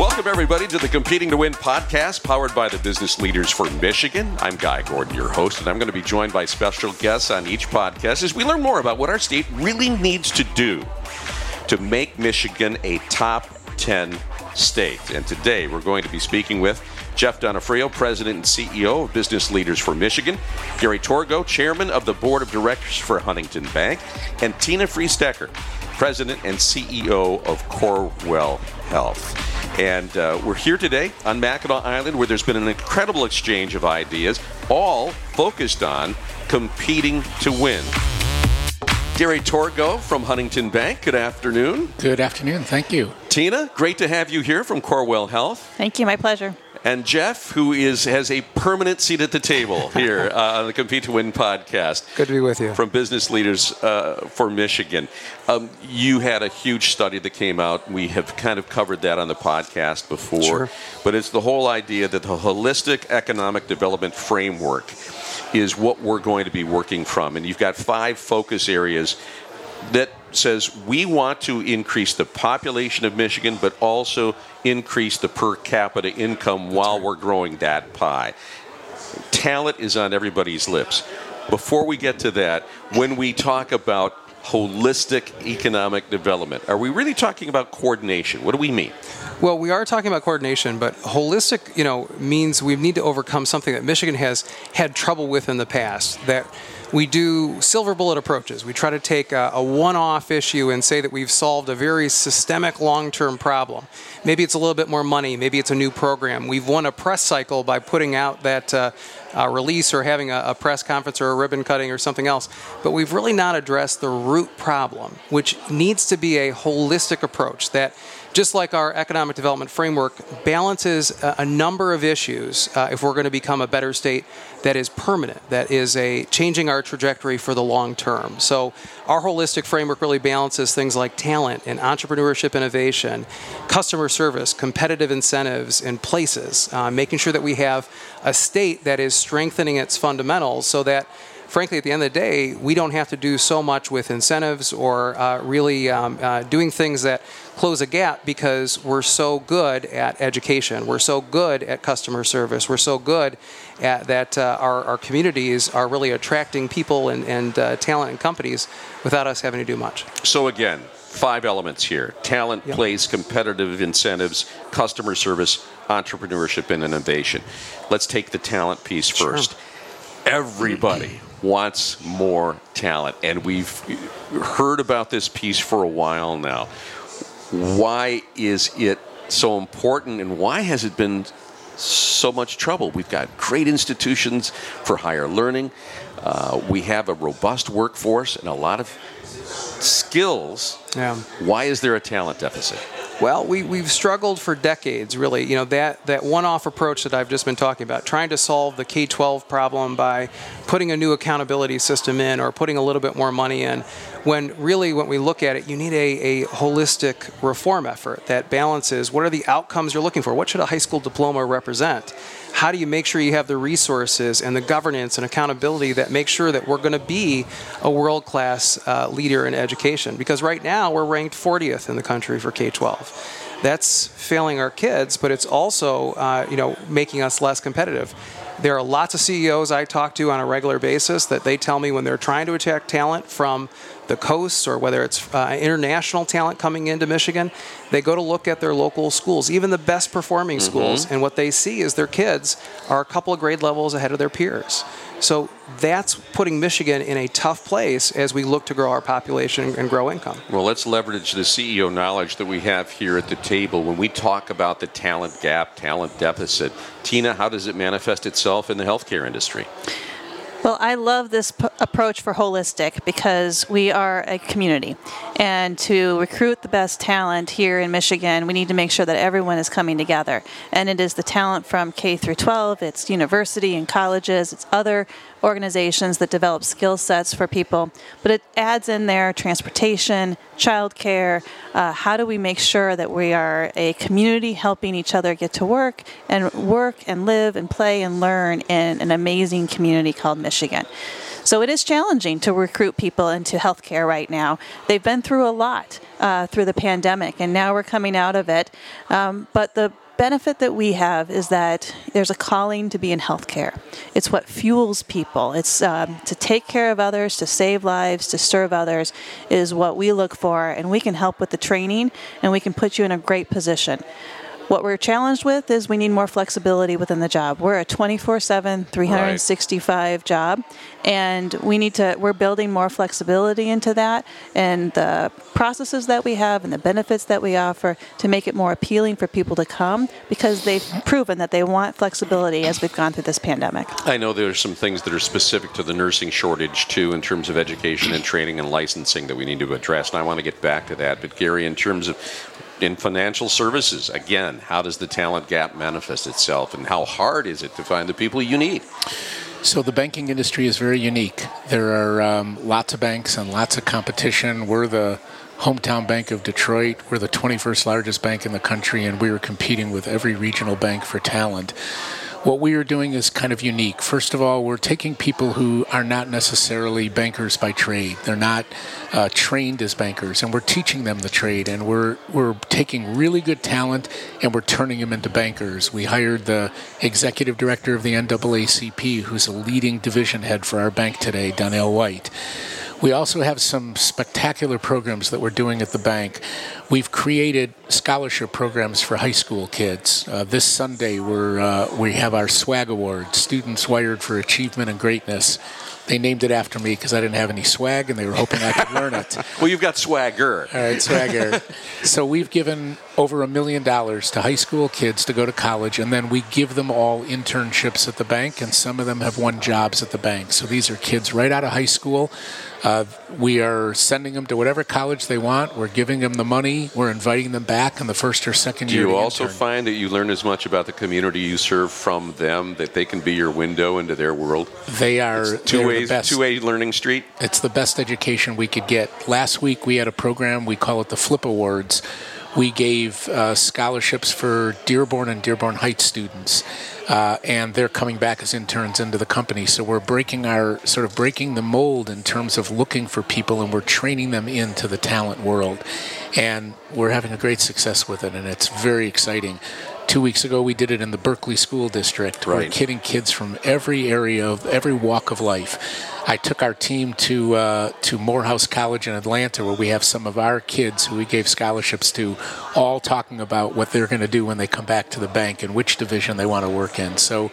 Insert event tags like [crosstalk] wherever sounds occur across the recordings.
Welcome, everybody, to the Competing to Win podcast powered by the Business Leaders for Michigan. I'm Guy Gordon, your host, and I'm going to be joined by special guests on each podcast as we learn more about what our state really needs to do to make Michigan a top 10 state. And today we're going to be speaking with Jeff Donofrio, President and CEO of Business Leaders for Michigan, Gary Torgow, Chairman of the Board of Directors for Huntington Bank, and Tina Freese Decker, President and CEO of Corewell Health. And uh, we're here today on Mackinac Island where there's been an incredible exchange of ideas, all focused on competing to win. Gary Torgow from Huntington Bank, good afternoon. Good afternoon, thank you. Tina, great to have you here from Corewell Health. Thank you, my pleasure and Jeff, who is has a permanent seat at the table [laughs] here uh, on the Compete to Win podcast. Good to be with you. From Business Leaders uh, for Michigan. Um, you had a huge study that came out. We have kind of covered that on the podcast before. Sure. But it's the whole idea that the holistic economic development framework is what we're going to be working from. And you've got five focus areas that says we want to increase the population of Michigan, but also increase the per capita income while we're growing that pie. Talent is on everybody's lips. Before we get to that, when we talk about holistic economic development, are we really talking about coordination? What do we mean? Well, we are talking about coordination, but holistic, you know, means we need to overcome something that Michigan has had trouble with in the past. That we do silver bullet approaches. We try to take a, a one off issue and say that we've solved a very systemic long term problem. Maybe it's a little bit more money, maybe it's a new program. We've won a press cycle by putting out that uh, uh, release or having a, a press conference or a ribbon cutting or something else, but we've really not addressed the root problem, which needs to be a holistic approach that just like our economic development framework balances a, a number of issues uh, if we're going to become a better state that is permanent, that is a changing our trajectory for the long term. So our holistic framework really balances things like talent and entrepreneurship innovation, customer service, competitive incentives in places, uh, making sure that we have a state that is strengthening its fundamentals so that frankly, at the end of the day, we don't have to do so much with incentives or uh, really um, uh, doing things that close a gap because we're so good at education, we're so good at customer service, we're so good at that uh, our, our communities are really attracting people and, and uh, talent and companies without us having to do much. So again, five elements here talent, yep. place, competitive incentives, customer service, entrepreneurship, and innovation. Let's take the talent piece first. Sure. Everybody wants more talent. And we've heard about this piece for a while now. Why is it so important and why has it been so much trouble? We've got great institutions for higher learning. Uh, we have a robust workforce and a lot of skills. Yeah. Why is there a talent deficit? Well, we, we've struggled for decades, really. You know, that, that one off approach that I've just been talking about, trying to solve the K 12 problem by putting a new accountability system in or putting a little bit more money in, when really, when we look at it, you need a, a holistic reform effort that balances what are the outcomes you're looking for? What should a high school diploma represent? How do you make sure you have the resources and the governance and accountability that make sure that we're going to be a world class uh, leader in education? Because right now we're ranked 40th in the country for K 12. That's failing our kids, but it's also uh, you know making us less competitive. There are lots of CEOs I talk to on a regular basis that they tell me when they're trying to attract talent from the coasts or whether it's uh, international talent coming into Michigan, they go to look at their local schools, even the best performing mm-hmm. schools, and what they see is their kids are a couple of grade levels ahead of their peers. So that's putting Michigan in a tough place as we look to grow our population and grow income. Well, let's leverage the CEO knowledge that we have here at the table when we talk about the talent gap, talent deficit. Tina, how does it manifest itself in the healthcare industry? Well, I love this p- approach for holistic because we are a community. And to recruit the best talent here in Michigan, we need to make sure that everyone is coming together. And it is the talent from K through 12, it's university and colleges, it's other organizations that develop skill sets for people, but it adds in there transportation, childcare. Uh, how do we make sure that we are a community helping each other get to work and work and live and play and learn in an amazing community called Michigan? So it is challenging to recruit people into healthcare right now. They've been through a lot uh, through the pandemic, and now we're coming out of it. Um, but the benefit that we have is that there's a calling to be in healthcare. It's what fuels people. It's um, to take care of others, to save lives, to serve others is what we look for, and we can help with the training and we can put you in a great position. What we're challenged with is we need more flexibility within the job. We're a 24/7, 365 right. job, and we need to. We're building more flexibility into that, and the processes that we have and the benefits that we offer to make it more appealing for people to come because they've proven that they want flexibility as we've gone through this pandemic. I know there are some things that are specific to the nursing shortage too, in terms of education and training and licensing that we need to address, and I want to get back to that. But Gary, in terms of in financial services, again, how does the talent gap manifest itself and how hard is it to find the people you need? So, the banking industry is very unique. There are um, lots of banks and lots of competition. We're the hometown bank of Detroit. We're the 21st largest bank in the country, and we are competing with every regional bank for talent what we are doing is kind of unique. First of all, we're taking people who are not necessarily bankers by trade. They're not uh, trained as bankers, and we're teaching them the trade. And we're we're taking really good talent and we're turning them into bankers. We hired the executive director of the NAACP, who's a leading division head for our bank today, Donnell White. We also have some spectacular programs that we're doing at the bank. We've created scholarship programs for high school kids. Uh, this Sunday, we're, uh, we have our SWAG Award, Students Wired for Achievement and Greatness. They named it after me because I didn't have any swag and they were hoping I could learn it. [laughs] well, you've got swagger. All right, swagger. so we've given over a million dollars to high school kids to go to college, and then we give them all internships at the bank, and some of them have won jobs at the bank. So these are kids right out of high school. Uh, we are sending them to whatever college they want. We're giving them the money. We're inviting them back in the first or second Do year. Do you also intern. find that you learn as much about the community you serve from them that they can be your window into their world? They are two ways, two way learning street. It's the best education we could get. Last week we had a program we call it the Flip Awards. We gave uh, scholarships for Dearborn and Dearborn Heights students uh, and they're coming back as interns into the company. So we're breaking our sort of breaking the mold in terms of looking for people, and we're training them into the talent world, and we're having a great success with it, and it's very exciting. Two weeks ago, we did it in the Berkeley School District. Right. We're getting kids from every area of every walk of life. I took our team to uh, to Morehouse College in Atlanta, where we have some of our kids who we gave scholarships to, all talking about what they're going to do when they come back to the bank and which division they want to work in. So,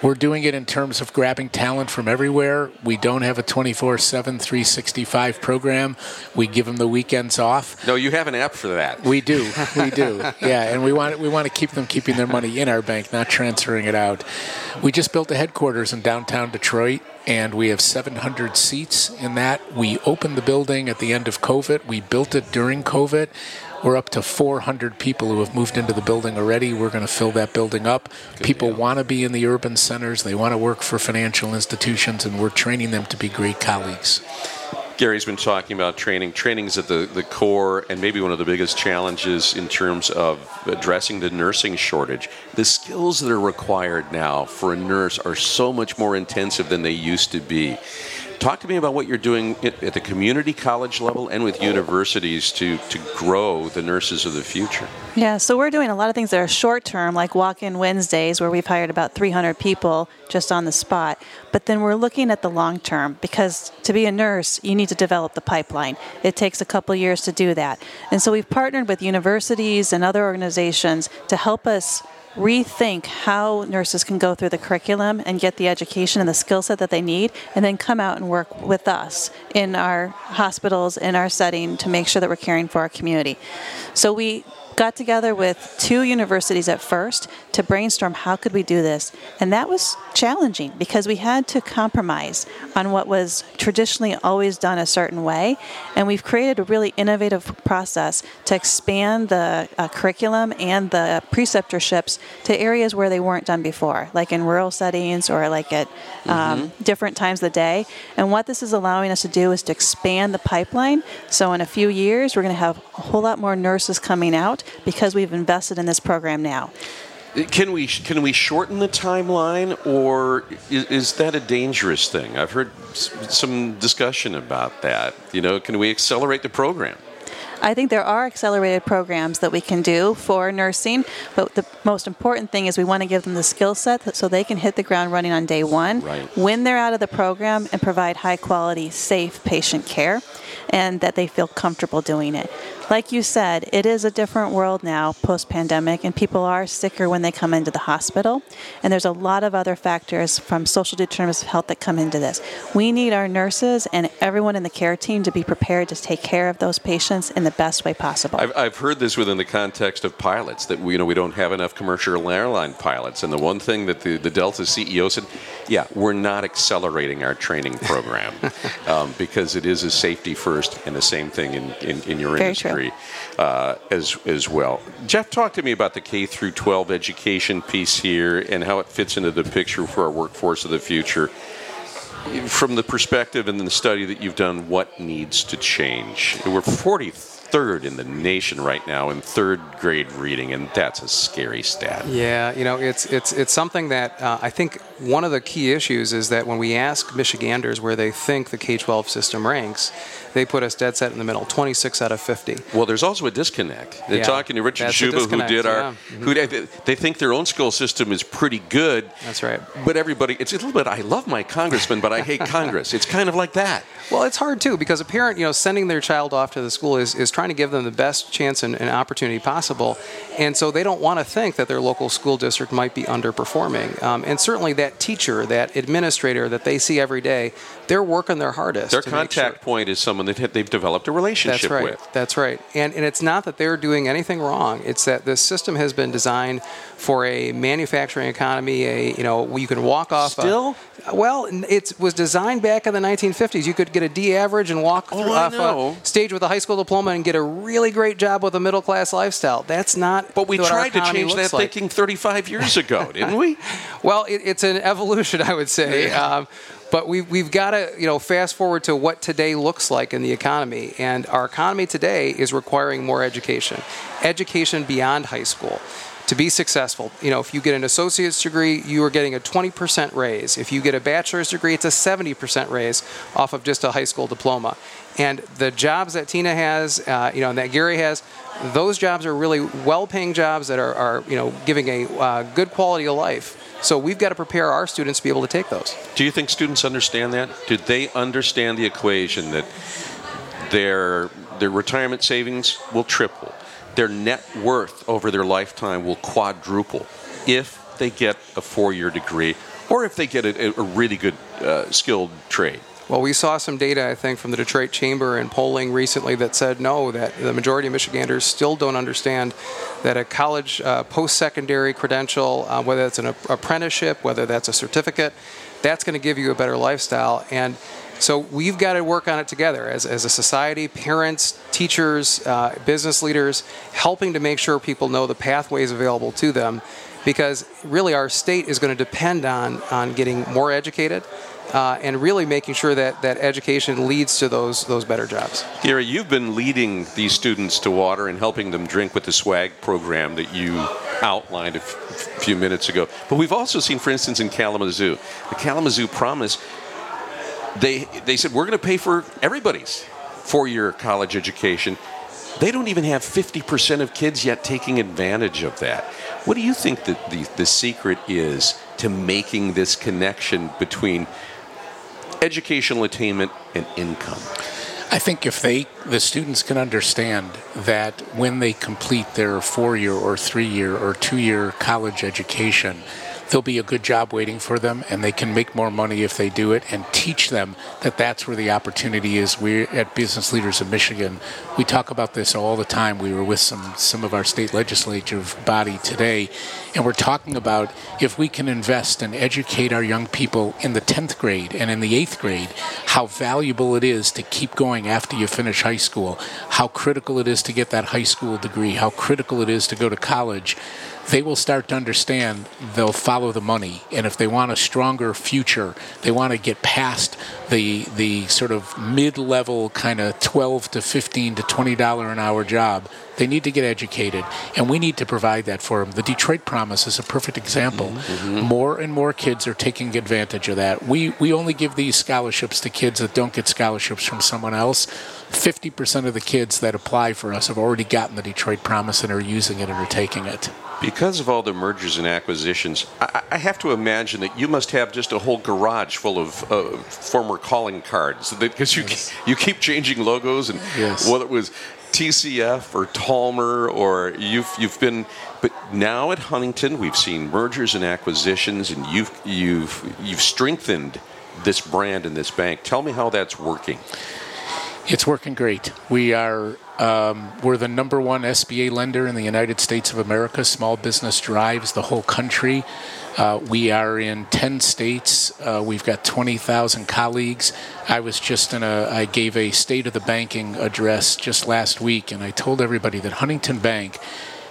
we're doing it in terms of grabbing talent from everywhere. We don't have a 24/7, 365 program. We give them the weekends off. No, you have an app for that. We do, we do. yeah, and we want we want to keep them keeping their money in our bank, not transferring it out. We just built a headquarters in downtown Detroit, and we have 700 seats in that. We opened the building at the end of COVID. We built it during COVID. We're up to 400 people who have moved into the building already. We're going to fill that building up. Good people want to be in the urban centers, they want to work for financial institutions, and we're training them to be great colleagues. Gary's been talking about training. Training is at the, the core and maybe one of the biggest challenges in terms of addressing the nursing shortage. The skills that are required now for a nurse are so much more intensive than they used to be. Talk to me about what you're doing at the community college level and with universities to, to grow the nurses of the future. Yeah, so we're doing a lot of things that are short term, like walk in Wednesdays, where we've hired about 300 people just on the spot. But then we're looking at the long term because to be a nurse, you need to develop the pipeline. It takes a couple years to do that. And so we've partnered with universities and other organizations to help us rethink how nurses can go through the curriculum and get the education and the skill set that they need, and then come out and work with us in our hospitals, in our setting, to make sure that we're caring for our community. So we got together with two universities at first to brainstorm how could we do this. And that was challenging because we had to compromise on what was traditionally always done a certain way. And we've created a really innovative process to expand the uh, curriculum and the preceptorships to areas where they weren't done before like in rural settings or like at um, mm-hmm. different times of the day. And what this is allowing us to do is to expand the pipeline. So in a few years we're going to have a whole lot more nurses coming out because we've invested in this program now. Can we can we shorten the timeline, or is, is, that a dangerous thing? I've heard some discussion about that. You know, can we accelerate the program? I think there are accelerated programs that we can do for nursing, but the most important thing is we want to give them the skill set so they can hit the ground running on day one right. when they're out of the program and provide high quality, safe patient care and that they feel comfortable doing it. Like you said, it is a different world now post pandemic, and people are sicker when they come into the hospital. And there's a lot of other factors from social determinants of health that come into this. We need our nurses and everyone in the care team to be prepared to take care of those patients in the best way possible. I've, I've heard this within the context of pilots that we, you know we don't have enough commercial airline pilots, and the one thing that the, the Delta CEO said, yeah, we're not accelerating our training program [laughs] um, because it is a safety first, and the same thing in, in, in your Very industry uh, as as well. Jeff, talk to me about the K through 12 education piece here and how it fits into the picture for our workforce of the future. From the perspective and the study that you've done, what needs to change? We're 43rd in the nation right now in third grade reading, and that's a scary stat. Yeah, you know, it's it's it's something that uh, I think one of the key issues is that when we ask Michiganders where they think the K-12 system ranks, they put us dead set in the middle, 26 out of 50. Well, there's also a disconnect. They're Yeah, talking to Richard that's a Schuba, who did our, yeah. who they think their own school system is pretty good. That's right. But everybody, it's a little bit. I love my congressman, but I hate [laughs] Congress. It's kind of like that. Well, it's hard too because a parent, you know, sending their child off to the school is, is trying to give them the best chance and, and opportunity possible, and so they don't want to think that their local school district might be underperforming. Um, and certainly, that teacher, that administrator that they see every day, they're working their hardest. Their contact sure- point is someone that they've developed a relationship That's right. with. That's right. And and it's not that they're doing anything wrong. It's that the system has been designed for a manufacturing economy. A you know you can walk off. a- Still? well, it was designed back in the 1950s. You could get a D average and walk Oh, off a stage with a high school diploma and get a really great job with a middle class lifestyle. That's not. But we tried to change that like. thinking 35 years ago, didn't we? [laughs] Well, it, it's an evolution, I would say. Um, but we've, we've got to, you know, fast forward to what today looks like in the economy. And our economy today is requiring more education, education beyond high school. To be successful, you know, if you get an associate's degree, you are getting a 20% raise. If you get a bachelor's degree, it's a 70% raise off of just a high school diploma. And the jobs that Tina has, uh, you know, and that Gary has, those jobs are really well-paying jobs that are, are you know, giving a uh, good quality of life. So we've got to prepare our students to be able to take those. Do you think students understand that? Do they understand the equation that their their retirement savings will triple, their net worth over their lifetime will quadruple if they get a four-year degree or if they get a, a really good uh, skilled trade? Well, we saw some data, I think, from the Detroit Chamber and polling recently that said no, that the majority of Michiganders still don't understand that a college uh, post-secondary credential, uh, whether it's an ap- apprenticeship, whether that's a certificate, that's going to give you a better lifestyle. And so we've got to work on it together as, as a society, parents, teachers, uh, business leaders, helping to make sure people know the pathways available to them because really our state is going to depend on, on getting more educated uh, and really making sure that, that education leads to those, those better jobs. Gary, you've been leading these students to water and helping them drink with the SWAG program that you outlined a f- few minutes ago. But we've also seen, for instance, in Kalamazoo, the Kalamazoo Promise, they, they said, we're going to pay for everybody's four-year college education. They don't even have 50% of kids yet taking advantage of that. What do you think that the, the secret is to making this connection between educational attainment and income? I think if they, the students can understand that when they complete their four year or three year or two year college education, there'll be a good job waiting for them and they can make more money if they do it and teach them that that's where the opportunity is. We at Business Leaders of Michigan, we talk about this all the time. We were with some, some of our state legislative body today and we're talking about if we can invest and educate our young people in the 10th grade and in the 8th grade, how valuable it is to keep going after you finish high school, how critical it is to get that high school degree, how critical it is to go to college they will start to understand they'll follow the money. And if they want a stronger future they want to get past the the sort of mid-level kind of 12 to 15 to 20 dollar an hour job They need to get educated, and we need to provide that for them. The Detroit Promise is a perfect example. Mm-hmm. More and more kids are taking advantage of that. We we only give these scholarships to kids that don't get scholarships from someone else. 50% of the kids that apply for us have already gotten the Detroit Promise and are using it and are taking it. Because of all the mergers and acquisitions, I, I have to imagine that you must have just a whole garage full of uh, former calling cards because you yes. you keep changing logos and yes. whether it was TCF or Talmer or you've you've been but now at Huntington we've seen mergers and acquisitions and you've you've you've strengthened this brand and this bank. Tell me how that's working. It's working great. We are um, we're the number one SBA lender in the United States of America. Small business drives the whole country. Uh, we are in 10 states. Uh, we've got 20,000 colleagues. I was just in a, I gave a state of the banking address just last week, and I told everybody that Huntington Bank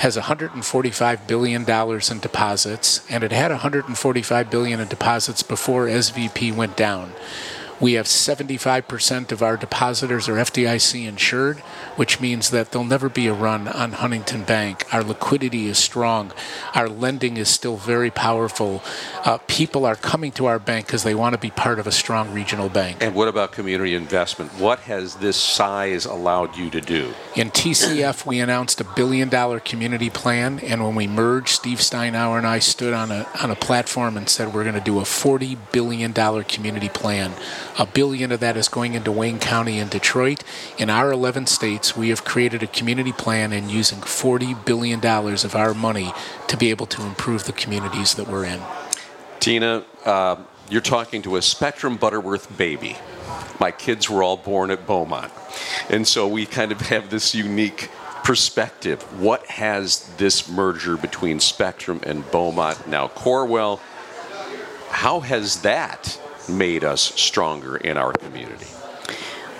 has 145 billion dollars in deposits, and it had 145 billion in deposits before SVB went down. We have 75% of our depositors are FDIC insured, which means that there'll never be a run on Huntington Bank. Our liquidity is strong. Our lending is still very powerful. Uh, people are coming to our bank because they want to be part of a strong regional bank. And what about community investment? What has this size allowed you to do? In TCF, we announced a billion dollar community plan, and when we merged, Steve Steinour and I stood on a, on a platform and said we're going to do a $40 billion community plan a billion of that is going into Wayne County and Detroit. In our 11 states, we have created a community plan and using $40 billion of our money to be able to improve the communities that we're in. Tina, uh, you're talking to a Spectrum Butterworth baby. My kids were all born at Beaumont. And so we kind of have this unique perspective. What has this merger between Spectrum and Beaumont, now Corewell, how has that made us stronger in our community.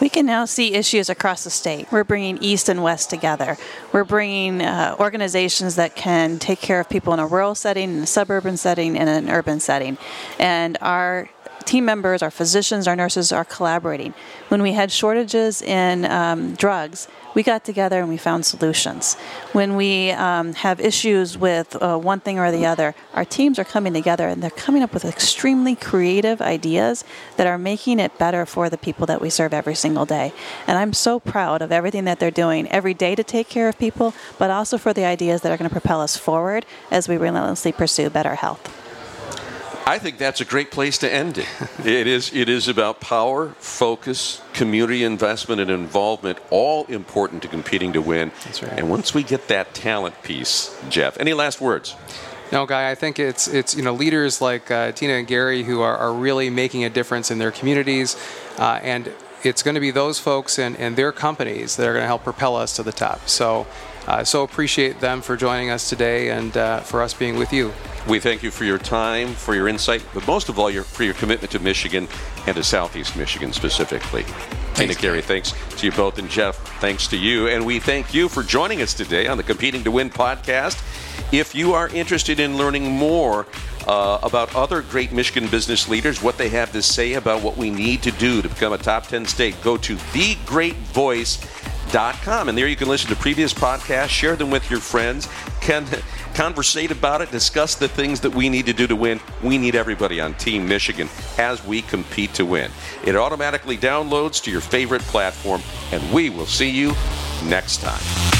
We can now see issues across the state. We're bringing East and West together. We're bringing uh, organizations that can take care of people in a rural setting, in a suburban setting, and an urban setting. And our team members, our physicians, our nurses are collaborating. When we had shortages in um, drugs, we got together and we found solutions. When we um, have issues with uh, one thing or the other, our teams are coming together and they're coming up with extremely creative ideas that are making it better for the people that we serve every single day. And I'm so proud of everything that they're doing every day to take care of people, but also for the ideas that are going to propel us forward as we relentlessly pursue better health. I think that's a great place to end it. [laughs] it is it is about power, focus, community investment, and involvement, all important to competing to win. That's right. And once we get that talent piece, Jeff, any last words? No, Guy. I think it's it's you know leaders like uh, Tina and Gary who are, are really making a difference in their communities, uh, and it's going to be those folks and, and their companies that are going to help propel us to the top. So, uh, so appreciate them for joining us today and uh, for us being with you. We thank you for your time, for your insight, but most of all, your, for your commitment to Michigan and to Southeast Michigan specifically. Tina Gary, thanks to you both, and Jeff, thanks to you. And we thank you for joining us today on the Competing to Win podcast. If you are interested in learning more uh, about other great Michigan business leaders, what they have to say about what we need to do to become a top 10 state, go to thegreatvoice.com. And there you can listen to previous podcasts, share them with your friends, can [laughs] conversate about it, discuss the things that we need to do to win. We need everybody on Team Michigan as we compete to win. It automatically downloads to your favorite platform, and we will see you next time.